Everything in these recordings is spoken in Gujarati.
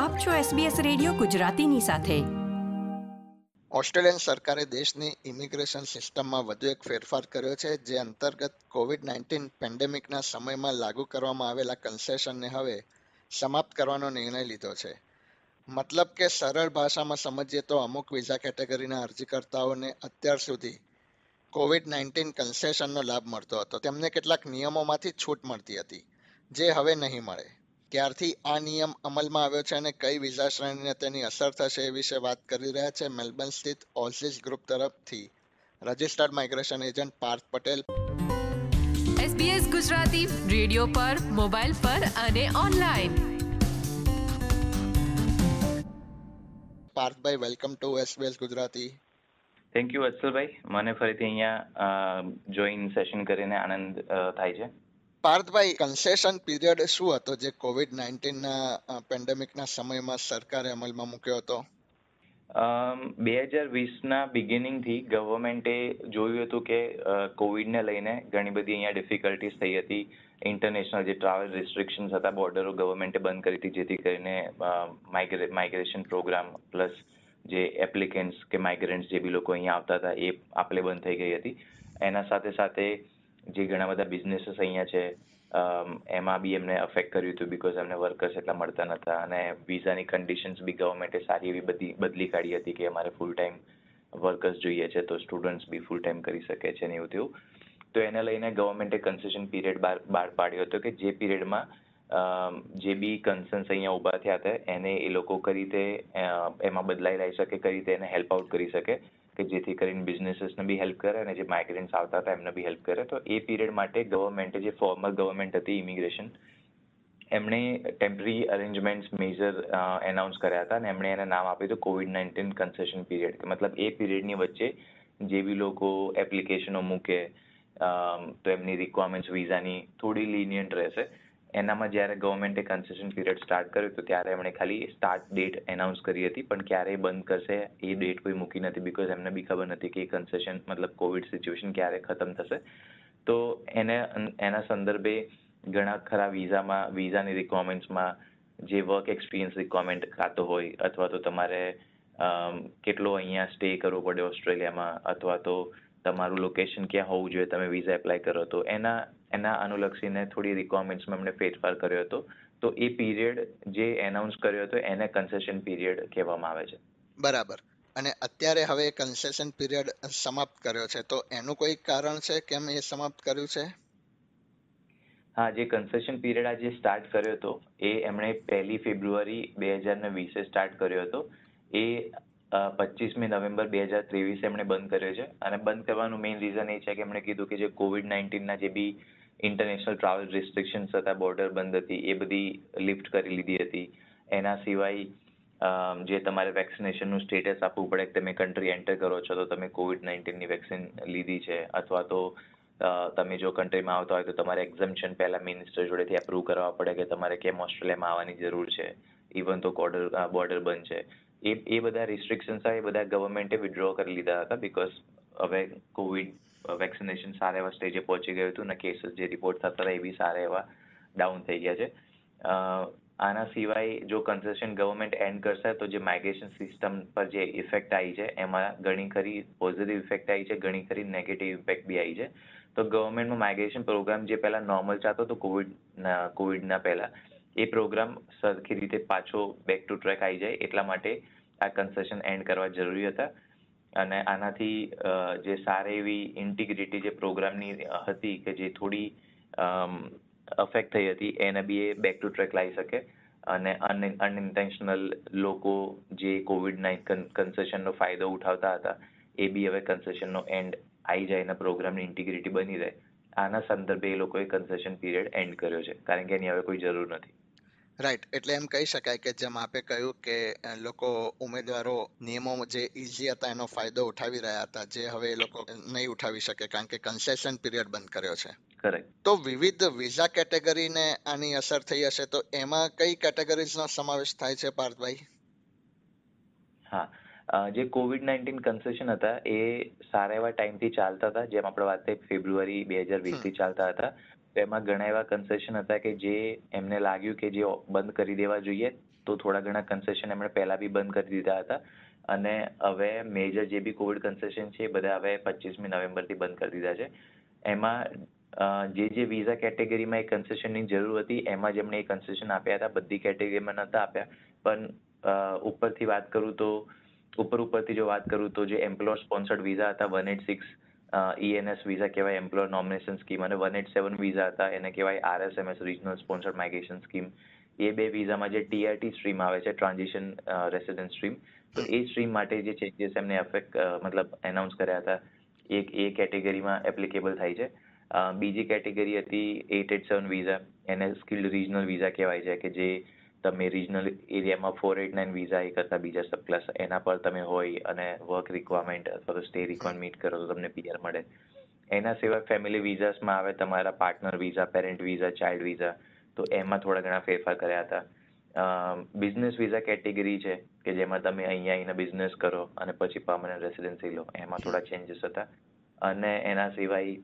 આપ છો SBS રેડિયો ગુજરાતીની સાથે. ઓસ્ટ્રેલિયન સરકારે દેશની ઇમિગ્રેશન સિસ્ટમમાં વધુ એક ફેરફાર કર્યો છે, જે અંતર્ગત કોવિડ નાઇન્ટીન પેન્ડેમિકના સમયમાં લાગુ કરવામાં આવેલા કન્સેશનને હવે સમાપ્ત કરવાનો નિર્ણય લીધો છે. મતલબ કે સરળ ભાષામાં સમજીએ તો અમુક વિઝા કેટેગરીના અરજીકર્તાઓને અત્યાર સુધી કોવિડ નાઇન્ટીન કન્સેશનનો લાભ મળતો હતો. તેમને કેટલાક નિયમોમાંથી છૂટ મળતી હતી, જે હવે નહીં મળે. ક્યારથી આ નિયમ અમલમાં આવ્યો છે અને કઈ વિઝા શ્રેણીને તેની અસર થશે એ વિશે વાત કરી રહ્યા છે મેલબર્ન સ્થિત ઓલ્સિસ ગ્રુપ તરફથી. Registered migration agent Parth Patel. SBS Gujarati radio પર મોબાઈલ પર અને online. Parthbhai welcome to SBS Gujarati. Thank you વત્સલભાઈ મને ફરીથી અહીંયા જોઈન સેશન કરીને આનંદ થાય છે. પાર્થભાઈ કન્સેશન પીરિયડ શું હતો જે કોવિડ નાઇન્ટીનના પેન્ડેમિકના સમયમાં સરકારે અમલમાં મૂક્યો હતો? બે હજાર વીસના બિગિનિંગથી ગવર્મેન્ટે જોયું હતું કે કોવિડને લઈને ઘણી બધી અહીંયા ડિફિકલ્ટીઝ થઈ હતી. ઇન્ટરનેશનલ જે ટ્રાવેલ રિસ્ટ્રિક્શન્સ હતા બોર્ડરો ગવર્મેન્ટે બંધ કરી હતી, જેથી કરીને માઇગ્રેશન પ્રોગ્રામ પ્લસ જે એપ્લિકેન્ટ્સ કે માઇગ્રન્ટ્સ જે બી લોકો અહીંયા આવતા હતા, એ આપલે બંધ થઈ ગઈ હતી. એના સાથે સાથે જે ઘણા બધા બિઝનેસીસ અહીંયા છે એમાં બી એમને અફેક્ટ કર્યું હતું બીકોઝ એમને વર્કર્સ એટલા મળતા નહોતા અને વિઝાની કન્ડિશન્સ બી ગવર્મેન્ટે સારી એવી બધી, બદલી કાઢી હતી કે અમારે ફૂલ ટાઈમ વર્કર્સ જોઈએ છે તો સ્ટુડન્ટ્સ બી ફૂલ ટાઈમ કરી શકે છે ને એવું તેવું તો એને લઈને ગવર્મેન્ટે કન્સેશન પીરિયડ બહાર બહાર પાડ્યો હતો કે જે પીરિયડમાં જે બી કન્સર્ન્સ અહીંયા ઊભા થયા હતા એને એ લોકો કઈ રીતે એમાં બદલાઈ લાવી શકે કઈ રીતે એને હેલ્પ આઉટ કરી શકે. કે જેથી કરીને બિઝનેસીસને બી હેલ્પ કરે અને જે માઇગ્રેન્ટ્સ આવતા હતા એમને બી હેલ્પ કરે. તો એ પીરિયડ માટે ગવર્મેન્ટે જે ફોર્મલ ગવર્મેન્ટ હતી ઇમિગ્રેશન એમણે ટેમ્પરરી અરેન્જમેન્ટ્સ મેજર એનાઉન્સ કર્યા હતા અને એમણે એને નામ આપ્યું હતું કોવિડ નાઇન્ટીન કન્સેશન પીરિયડ કે મતલબ એ પીરિયડની વચ્ચે જે બી લોકો એપ્લિકેશનો મૂકે તો એમની રિક્વાયરમેન્ટ્સ વિઝાની થોડી લિનિયન્ટ રહેશે. એનામાં જ્યારે ગવર્મેન્ટે કન્સેશન પીરિયડ સ્ટાર્ટ કર્યું તો ત્યારે એમણે ખાલી સ્ટાર્ટ ડેટ એનાઉન્સ કરી હતી, પણ ક્યારે બંધ કરશે એ ડેટ કોઈ મૂકી નથી બીકોઝ એમને બી ખબર નથી કે કન્સેશન મતલબ કોવિડ સિચ્યુએશન ક્યારે ખતમ થશે. તો એને એના સંદર્ભે ઘણા ખરા વિઝામાં, વિઝાની રિક્વાયરમેન્ટ્સમાં જે વર્ક એક્સપિરિયન્સ રિક્વાયરમેન્ટ ખાતો હોય અથવા તો તમારે કેટલો અહીંયા સ્ટે કરવો પડે ઓસ્ટ્રેલિયામાં અથવા તો તમારું લોકેશન ક્યાં હોવું જોઈએ, તમે વિઝા એપ્લાય કરો તો એના એના અનુલક્ષીને થોડી રિક્વાયરમેન્ટ્સમાં એમણે ફેરફાર કર્યો હતો. તો એ પીરિયડ જે એનાઉન્સ કર્યો હતો એને કન્સેશન પીરિયડ કહેવામાં આવે છે. બરાબર. અને અત્યારે હવે કન્સેશન પીરિયડ સમાપ્ત કર્યો છે. તો એનું કોઈ કારણ છે કેમ એ સમાપ્ત કર્યું છે? હા જે કન્સેશન પીરિયડ આજે સ્ટાર્ટ કર્યો હતો એ એમણે પહેલી ફેબ્રુઆરી બે હજાર ને વીસે સ્ટાર્ટ કર્યો હતો. એ પચીસમી નવેમ્બર બે હજાર ત્રેવીસે એમણે બંધ કર્યો છે. અને બંધ કરવાનું મેઇન રીઝન એ છે કે એમણે કીધું કે જે કોવિડ નાઇન્ટીનના જે બી ઇન્ટરનેશનલ ટ્રાવેલ રિસ્ટ્રિક્શન્સ હતા બોર્ડર બંધ હતી, એ બધી લિફ્ટ કરી લીધી હતી. એના સિવાય જે તમારે વેક્સિનેશનનું સ્ટેટસ આપવું પડે કે તમે કન્ટ્રી એન્ટર કરો છો, તો તમે કોવિડ નાઇન્ટીનની વેક્સિન લીધી છે. અથવા તો તમે જો કન્ટ્રીમાં આવતા હોય તો તમારે એક્ઝમ્પશન પહેલા મિનિસ્ટર જોડેથી એપ્રૂવ કરવા પડે કે તમારે કેમ ઓસ્ટ્રેલિયામાં આવવાની જરૂર છે. ઇવન તો બોર્ડર બોર્ડર બંધ છે. એ એ બધા રિસ્ટ્રિક્શન્સ એ બધા ગવર્મેન્ટે વિડ્રો કરી લીધા હતા બીકોઝ હવે કોવિડ વેક્સિનેશન સારા એવા સ્ટેજે પહોંચી ગયું હતું અને કેસીસ જે રિપોર્ટ થતા હતા એ બી સારા એવા ડાઉન થઈ ગયા છે. આના સિવાય જો કન્સેશન ગવર્મેન્ટ એન્ડ કરશે તો જે માઇગ્રેશન સિસ્ટમ પર જે ઇફેક્ટ આવી છે, એમાં ઘણી ખરી પોઝિટિવ ઇફેક્ટ આવી છે, ઘણી ખરી નેગેટિવ ઇફેક્ટ બી આવી છે. તો ગવર્મેન્ટમાં માઇગ્રેશન પ્રોગ્રામ જે પહેલાં નોર્મલ ચાલતો હતો કોવિડ કોવિડના પહેલાં, એ પ્રોગ્રામ સરખી રીતે પાછો બેક ટુ ટ્રેક આવી જાય એટલા માટે આ કન્સેશન એન્ડ કરવા જરૂરી હતા. અને આનાથી જે સારી એવી ઇન્ટિગ્રિટી જે પ્રોગ્રામની હતી કે જે થોડી અફેક્ટ થઈ હતી એને બી એ બેક ટુ ટ્રેક લાવી શકે. અને અનઇન્ટેન્શનલ લોકો જે કોવિડ નાઇન કન્સેશનનો ફાયદો ઉઠાવતા હતા, એ બી હવે કન્સેશનનો એન્ડ આવી જાય અને પ્રોગ્રામની ઇન્ટિગ્રિટી બની રહે. આના સંદર્ભે એ લોકોએ કન્સેશન પીરિયડ એન્ડ કર્યો છે. કારણ કે એની હવે કોઈ જરૂર નથી. રાઈટ એટલે એમ કહી શકાય કે જેમ આપે કહ્યું કે લોકો ઉમેદવારો નિયમો જે ઈઝી હતા એનો ફાયદો ઉઠાવી રહ્યા હતા જે હવે એ લોકો નહીં ઉઠાવી શકે કારણ કે કન્સેશન પીરિયડ બંધ કર્યો છે. તો વિવિધ વિઝા કેટેગરીને આની અસર થઈ હશે તો એમાં કઈ કેટેગરીઝનો સમાવેશ થાય છે પાર્થભાઈ? હા. જે કોવિડ નાઇન્ટીન કન્સેશન હતા એ સારા એવા ટાઈમથી ચાલતા હતા. જેમ આપણે વાત થઈ ફેબ્રુઆરી બે હજાર વીસથી ચાલતા હતા તો એમાં ઘણા એવા કન્સેશન હતા કે જે એમને લાગ્યું કે જે બંધ કરી દેવા જોઈએ તો થોડા ઘણા કન્સેશન એમણે પહેલાં બી બંધ કરી દીધા હતા. અને હવે મેજર જે બી કોવિડ કન્સેશન છે એ બધા હવે પચીસમી નવેમ્બરથી બંધ કરી દીધા છે. એમાં જે જે વિઝા કેટેગરીમાં એ કન્સેશનની જરૂર હતી એમાં જ એમણે એ કન્સેશન આપ્યા હતા. બધી કેટેગરીમાં નહોતા આપ્યા. પણ ઉપરથી વાત કરું તો ઉપર ઉપરથી જો વાત કરું તો જે એમ્પ્લોયર સ્પોન્સર્ડ વિઝા હતા one eight six ENS visa કહેવાય એમ્પ્લોયર નોમિનેશન સ્કીમ અને વન એટ સેવન વિઝા હતા, એને કહેવાય RSMS regional sponsored migration scheme એ બે વિઝામાં જે ટીઆરટી સ્ટ્રીમ આવે છે ટ્રાન્ઝિશન રેસિડેન્ટ સ્ટ્રીમ તો એ સ્ટ્રીમ માટે જે ચેન્જીસ એમને અફેક્ટ મતલબ એનાઉન્સ કર્યા હતા એ એ કેટેગરીમાં એપ્લિકેબલ થાય છે. બીજી કેટેગરી હતી એટ એટ સેવન વિઝા એને સ્કિલ્ડ રિજનલ વિઝા કહેવાય છે, કે જે તમે રિજનલ એરિયામાં ફોર એટ નાઇન વિઝા એ કરતા બીજા સબ ક્લાસ એના પર તમે હોય અને વર્ક રિક્વાયરમેન્ટ અથવા તો સ્ટે રિક્વાયરમેન્ટ મીટ કરો તો તમને પીઆર મળે. એના સિવાય ફેમિલી વિઝાસમાં આવે તમારા partner visa parent visa child visa તો એમાં થોડા ઘણા ફેરફાર કર્યા હતા. બિઝનેસ વિઝા કેટેગરી છે કે જેમાં તમે અહીંયા આવીને બિઝનેસ કરો અને પછી પર્મનન્ટ રેસિડેન્સી લો, એમાં થોડા ચેન્જીસ હતા. અને એના સિવાય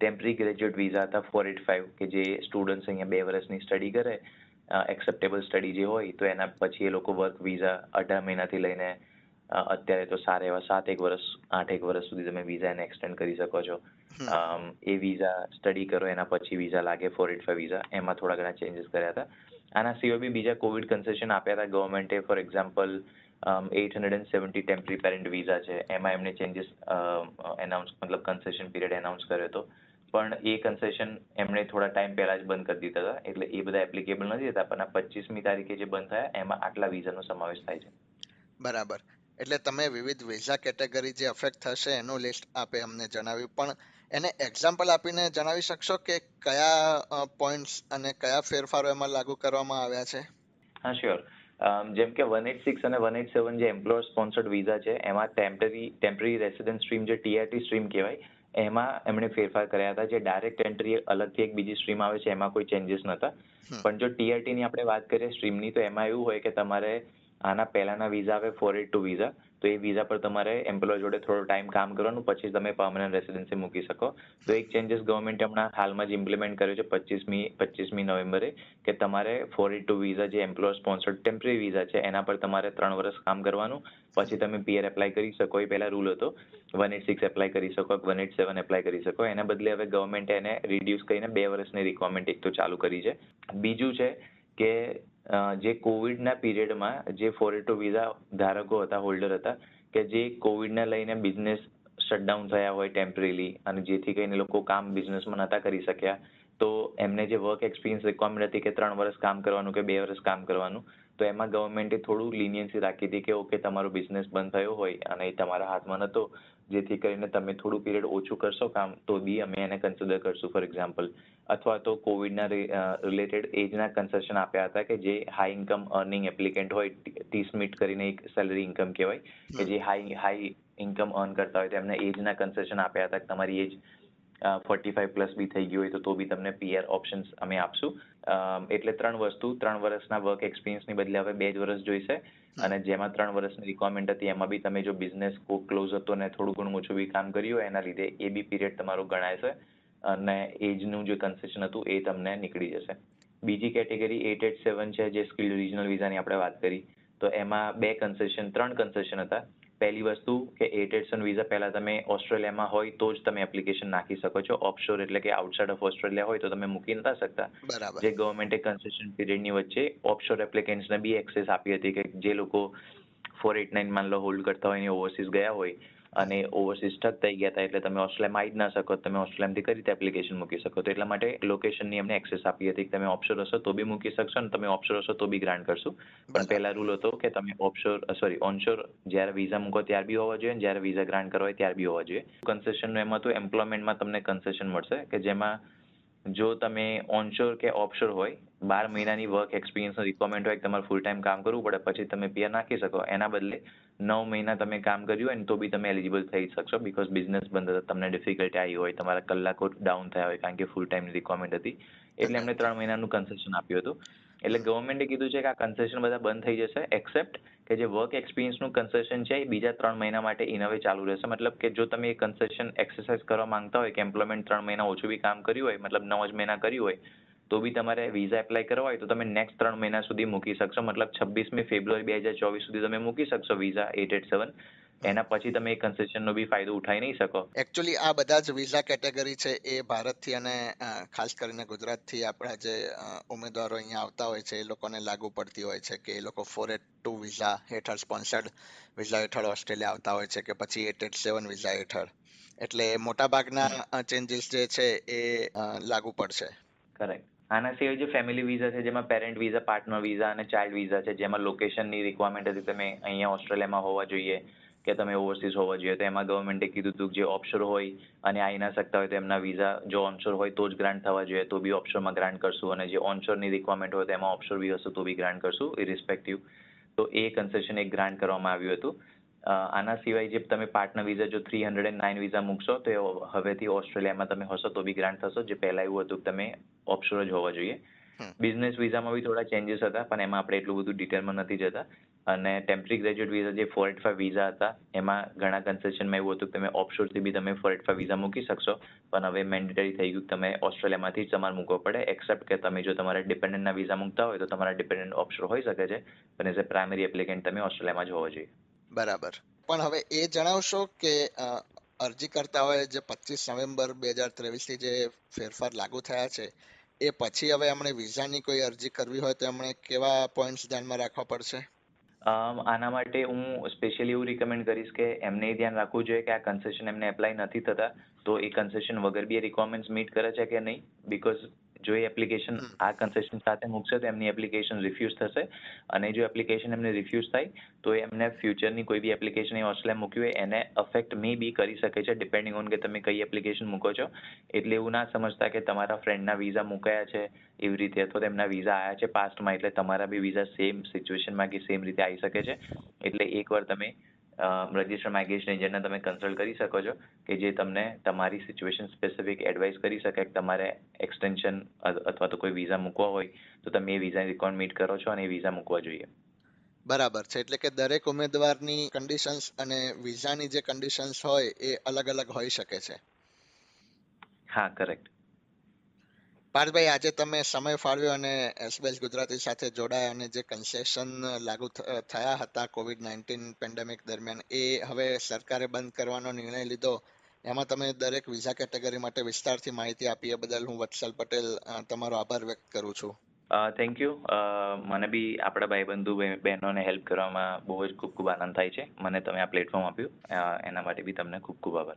ટેમ્પરરી ગ્રેજ્યુએટ વિઝા હતા ફોર એટ ફાઇવ કે જે સ્ટુડન્ટ્સ અહીંયા બે વર્ષની સ્ટડી કરે એક્સેપ્ટેબલ સ્ટડી જે હોય તો એના પછી એ લોકો વર્ક વિઝા અઢાર મહિનાથી લઈને અત્યારે તો સારા એવા સાત એક વર્ષ આઠ એક વર્ષ સુધી તમે વિઝા એને એક્સટેન્ડ કરી શકો છો. એ વિઝા સ્ટડી કરો એના પછી વિઝા લાગે ફોર એટ ફાઈવ વિઝા એમાં થોડા ઘણા ચેન્જીસ કર્યા હતા. આના સિવાય બી બીજા કોવિડ કન્સેશન આપ્યા હતા. ગવર્મેન્ટે for example eight hundred and seventy temporary parent visa છે. એમાં એમને ચેન્જીસ એનાઉન્સ મતલબ કન્સેશન પીરિયડ એનાઉન્સ કર્યો હતો. પણ એ કન્સેશન એમણે થોડા ટાઈમ પહેલા જ બંધ કરી દીધા હતા. એટલે એ બધા એપ્લિકેબલ નથી થતા પણ આ પચીસમી તારીખે જે બંધ થયા એમાં આટલા વિઝાનો સમાવેશ થાય છે. બરાબર. એટલે તમે વિવિધ વિઝા કેટેગરી જે અફેક્ટ થશે એનું લિસ્ટ આપે અમને જણાવ્યું. પણ એને એક્ઝામ્પલ આપીને જણાવી શકશો કે કયા પોઈન્ટ્સ અને કયા ફેરફારો એમાં લાગુ કરવામાં આવ્યા છે? હા શ્યોર જેમ કે વન એટ સિક્સ અને વન એટ સેવન જે એમ્પ્લોયર સ્પોન્સર્ડ વિઝા છે એમાં ટેમ્પરરી ટેમ્પરરી રેસિડેન્ટ સ્ટ્રીમ જે ટીઆરટી સ્ટ્રીમ કહેવાય એમાં એમણે ફેરફાર કર્યા હતા જે ડાયરેક્ટ એન્ટ્રી અલગથી એક બીજી સ્ટ્રીમ આવે છે એમાં કોઈ ચેન્જીસ નહોતા. પણ જો ટીઆરટી ની આપણે વાત કરીએ સ્ટ્રીમની તો એમાં એવું હોય કે તમારે આના પહેલાના વિઝા આવે ફોર એટ ટુ વિઝા તો એ વિઝા પર તમારે એમ્પ્લોય જોડે થોડો ટાઈમ કામ કરવાનું, પછી તમે પરમનન્ટ રેસિડેન્સી મૂકી શકો. તો એક ચેન્જીસ ગવર્મેન્ટે હમણાં હાલમાં જ ઇમ્પ્લિમેન્ટ કર્યો છે પચીસમી પચીસમી નવેમ્બરે, કે તમારે ફોર ટુ વિઝા જે એમ્પ્લોયર સ્પોન્સર્ડ ટેમ્પરરી વિઝા છે, એના પર તમારે ત્રણ વર્ષ કામ કરવાનું. પછી તમે પીઆર એપ્લાય કરી શકો, એ પહેલા રૂલ હતો. વન એટ સિક્સ એપ્લાય કરી શકો વન એટ સેવન એપ્લાય કરી શકો. એના બદલે હવે ગવર્મેન્ટે એને રિડ્યુસ કરીને બે વર્ષની રિક્વાયરમેન્ટ એક તો ચાલુ કરી છે. બીજું છે કે જે કોવિડના પીરિયડમાં જે ફોરેટો વિઝા ધારકો હતા, હોલ્ડર હતા, કે જે કોવિડને લઈને બિઝનેસ શટડાઉન થયા હોય ટેમ્પરેલી અને જેથી કરીને લોકો કામ બિઝનેસમાં નહોતા કરી શક્યા, તો એમને જે વર્ક એક્સપિરિયન્સ રિક્વાયરમેન્ટ હતી કે ત્રણ વર્ષ કામ કરવાનું કે બે વર્ષ કામ કરવાનું, તો એમાં ગવર્મેન્ટે થોડું લિનિયન્સી રાખી હતી કે, ઓકે, તમારો બિઝનેસ બંધ થયો હોય અને એ તમારા હાથમાં નહોતો જેથી કરીને તમે થોડું પીરિયડ ઓછું કરશો કામ તો બી અમે એને કન્સિડર કરશું ફોર એક્ઝામ્પલ અથવા તો કોવિડના રિલેટેડ એજના કન્સેશન આપ્યા હતા કે જે હાઈ ઇન્કમ અર્નિંગ એપ્લિકેન્ટ હોય ત્રીસ મિનિટ કરીને એક સેલરી ઇન્કમ કહેવાય કે જે હાઈ હાઈ ઇન્કમ અર્ન કરતા હોય તેમને એજના કન્સેશન આપ્યા હતા કે તમારી એજ ફોર્ટી ફાઈવ પ્લસ બી થઈ ગયું હોય તો તો બી તમને પીઆર ઓપ્શન્સ અમે આપશું. એટલે ત્રણ વસ્તુ, ત્રણ વર્ષના વર્ક એક્સપિરિયન્સની બદલે હવે બે જ વર્ષ જોઈશે. અને જેમાં ત્રણ વર્ષની રિક્વાયરમેન્ટ હતી, એમાં બી તમે જો બિઝનેસ કોક ક્લોઝ હતો ને થોડું ઘણું ઓછું બી કામ કર્યું એના લીધે એ બી પીરિયડ તમારો ગણાય છે અને એજનું જે કન્સેશન હતું એ તમને નીકળી જશે. બીજી કેટેગરી એટ એટ સેવન છે, જે સ્કિલ રિજનલ વિઝાની આપણે વાત કરી. તો એમાં બે કન્સેશન ત્રણ કન્સેશન હતા. પહેલી વસ્તુ કે એટ એટ વિઝા પહેલા તમે ઓસ્ટ્રેલિયામાં હોય તો જ તમે એપ્લિકેશન નાખી શકો છો. ઓફશોર એટલે કે આઉટસાઇડ ઓફ ઓસ્ટ્રેલિયા હોય તો તમે મૂકી નતા શકતા. બરાબર. જે ગવર્મેન્ટે કન્સેશન પીરિયડની વચ્ચે ઓફશોર એપ્લિકેન્ટ્સને બી એક્સેસ આપી હતી કે જે લોકો ફોર એટ નાઇન માન લો હોલ્ડ કરતા હોય ને ઓવરસીઝ ગયા હોય. અને ઓવરસીઝ સ્ટક થઈ ગયા હતા એટલે તમે ઓસ્ટ્રેલિયામાં આવી જ ના શકો તમે ઓસ્ટ્રેલિયામાંથી કઈ રીતે એપ્લિકેશન મૂકી શકો? તો એટલા માટે લોકેશનની એમને એક્સેસ આપી હતી. કે તમે ઓપ્શોર હશો તો બી મૂકી શકશો અને તમે ઓપ્શોર હશો તો બી ગ્રાન્ટ કરશું. પણ. પહેલા રૂલ હતો કે તમે ઓફશોર સોરી ઓનશોર જ્યારે વિઝા મૂકો ત્યાર બી હોવા જોઈએ જ્યારે વિઝા ગ્રાન્ટ કરવા હોય ત્યાર બી હોવા જોઈએ. કન્સેશનનું એમ હતું એમ્પ્લોયમેન્ટમાં તમને કન્સેશન મળશે કે જેમાં જો તમે ઓનશોર કે ઓફશોર હોય, બાર મહિનાની વર્ક એક્સપિરિયન્સ રિક્વાયરમેન્ટ હોય તમારે ફૂલ ટાઈમ કામ કરવું પડે, પછી તમે પીઆર નાખી શકો. એના બદલે નવ મહિના તમે કામ કર્યું હોય ને તો બી તમે એલિજિબલ થઈ શકશો બિકોઝ બિઝનેસ બંધ હતો, તમને ડિફિકલ્ટી આવી હોય, તમારા કલાકો ડાઉન થયા હોય કારણ કે ફૂલ ટાઈમની રિક્વાયરમેન્ટ હતી. એટલે એમને ત્રણ મહિનાનું કન્સેશન આપ્યું હતું. એટલે ગવર્મેન્ટે કીધું છે કે આ કન્સેશન બધા બંધ થઈ જશે એક્સેપ્ટ કે જે વર્ક એક્સપિરિયન્સનું કન્સેશન છે, એ બીજા ત્રણ મહિના માટે ઇનવે ચાલુ રહેશે. મતલબ કે જો તમે એ કન્સેશન એક્સરસાઇઝ કરવા માંગતા હોય કે એમ્પ્લોયમેન્ટ ત્રણ મહિના ઓછું બી કામ કર્યું હોય, મતલબ નવ જ મહિના કર્યું હોય, તો બી તમારે વિઝા એપ્લાય કરવા હોય, તો તમે નેક્સ્ટ ત્રણ મહિના સુધી મૂકી શકશો. મતલબ છવ્વીસમી ફેબ્રુઆરી બે હજાર ચોવીસ સુધી તમે મૂકી શકશો વિઝા એટ એટ સેવન એના પછી તમે એ કન્સેશનનો બી ફાયદો ઉઠાઈ નહીં શકો. એકચ્યુઅલી આ બધા જ વિઝા કેટેગરી છે એ ભારતથી અને ખાસ કરીને ગુજરાતથી આપણા જે ઉમેદવારો અહીંયા આવતા હોય છે એ લોકોને લાગુ પડતી હોય છે કે એ લોકો ફોર એટ ટુ વિઝા હેઠળ સ્પોન્સર્ડ વિઝા હેઠળ ઓસ્ટ્રેલિયા આવતા હોય છે કે પછી એટ એટ સેવન વિઝા હેઠળ. એટલે મોટાભાગના ચેન્જીસ જે છે એ લાગુ પડશે. કરેક્ટ આના સિવાય જે ફેમિલી વિઝા છે જેમાં પેરેન્ટ વિઝા પાર્ટનર વિઝા અને ચાઇલ્ડ વિઝા છે જેમાં લોકેશનની રિક્વાયરમેન્ટ હતી તમે અહીંયા ઓસ્ટ્રેલિયામાં હોવા જોઈએ. કે તમે ઓવરસીઝ હોવા જોઈએ. તો એમાં ગવર્મેન્ટે કીધું હતું કે જે ઓફશોર હોય અને આવી ના શકતા હોય તો એમના વિઝા જો ઓનશોર હોય તો જ ગ્રાન્ટ થવા જોઈએ. તો બી ઓફશોરમાં ગ્રાન્ટ કરશું અને જે ઓનશોરની રિક્વાયરમેન્ટ હોય તો એમાં ઓફશોર બી હશે તો બી ગ્રાન્ટ કરશું ઇરિસ્પેક્ટિવ તો એ કન્સેશન એક ગ્રાન્ટ કરવામાં આવ્યું હતું. આના સિવાય જે તમે પાર્ટનર વિઝા જો three hundred and nine visa મૂકશો તો એ હવેથી ઓસ્ટ્રેલિયામાં તમે હશો તો બી ગ્રાન્ટ થશો. જે પહેલાં એવું હતું કે તમે ઓપ્શોર જ હોવા જોઈએ. બિઝનેસ વિઝામાં બી થોડા ચેન્જીસ હતા પણ એમાં આપણે એટલું બધું ડિટેલમાં નથી જતા. અને ટેમ્પરરી ગ્રેજ્યુએટ વિઝા જે ફોર એટ ફાઈવ વિઝા હતા, એમાં ઘણા કન્સેશનમાં એવું હતું કે તમે ઓફશોરથી બી તમે ફોર એટ ફાઈવ વિઝા મૂકી શકશો. પણ હવે મેન્ડેટરી થઈ ગયું તમે ઓસ્ટ્રેલિયામાંથી જ તમારે મૂકવો પડે એક્સેપ્ટ કે તમે જો તમારે ડિપેન્ડન્ટના વિઝા મૂકતા હોય તો તમારા ડિપેન્ડન્ટ ઓફશોર હોઈ શકે છે. પણ એઝ અ પ્રાઇમરી એપ્લિકેન્ટ તમે ઓસ્ટ્રેલિયામાં જ હોવો જોઈએ. બરાબર. પણ હવે એ જણાવશો કે અરજી કરતા હોય જે પચીસ નવેમ્બર બે હજાર ત્રેવીસથી જે ફેરફાર લાગુ થયા છે, એ પછી હવે એમણે વિઝાની કોઈ અરજી કરવી હોય તો એમણે કેવા પોઈન્ટ્સ ધ્યાનમાં રાખવા પડશે? આના માટે હું સ્પેશિયલી એવું રિકમેન્ડ કરીશ કે એમને ધ્યાન રાખવું જોઈએ કે આ કન્સેશન એમને એપ્લાય નથી થતા, તો એ કન્સેશન વગર બી એ રિક્વાયરમેન્ટ્સ મીટ કરે છે કે નહીં? બીકોઝ જો એ એપ્લિકેશન આ કન્સેશન સાથે મૂકશે તો એમની એપ્લિકેશન રિફ્યુઝ થશે. અને જો એપ્લિકેશન એમને રિફ્યુઝ થાય તો એમને ફ્યુચરની કોઈ બી એપ્લિકેશન એ ઓસ્ટ્રેલિયા મૂકી હોય એને અફેક્ટ મે બી કરી શકે છે ડિપેન્ડિંગ ઓન કે તમે કઈ એપ્લિકેશન મૂકો છો. એટલે એવું ના સમજતા કે તમારા ફ્રેન્ડના વિઝા મુકાયા છે એવી રીતે અથવા તો એમના વિઝા આવ્યા છે પાસ્ટમાં એટલે તમારા બી વિઝા સેમ સિચ્યુએશનમાં કે સેમ રીતે આવી શકે છે. એટલે એકવાર તમે રજિસ્ટર માઇગ્રેશન એજન્ટને તમે કન્સલ્ટ કરી શકો છો કે જે તમને તમારી સિચ્યુએશન સ્પેસિફિક એડવાઇસ કરી શકે કે તમારે એક્સટેન્શન અથવા તો કોઈ વિઝા મૂકવા હોય તો તમે એ વિઝા રિકોર્ડ મીટ કરો છો અને એ વિઝા મૂકવા જોઈએ. બરાબર છે એટલે કે દરેક ઉમેદવારની કન્ડિશન્સ અને વિઝાની જે કન્ડિશન્સ હોય એ અલગ અલગ હોઈ શકે છે. હા કરેક્ટ પાર્થભાઈ, આજે તમે સમય ફાળવ્યો અને એસબીએસ ગુજરાતી સાથે જોડાયા અને જે કન્સેશન લાગુ થયા હતા કોવિડ નાઇન્ટીન પેન્ડેમિક દરમિયાન, એ હવે સરકારે બંધ કરવાનો નિર્ણય લીધો. એમાં તમે દરેક વિઝા કેટેગરી માટે વિસ્તારથી માહિતી આપી, એ બદલ હું વત્સલ પટેલ તમારો આભાર વ્યક્ત કરું છું. થેન્ક યુ મને બી આપણા ભાઈબંધુ બહેન- બહેનોને હેલ્પ કરવામાં બહુ જ ખૂબ ખૂબ આનંદ થાય છે. મને તમે આ પ્લેટફોર્મ આપ્યું એના માટે બી તમને ખૂબ ખૂબ આભાર.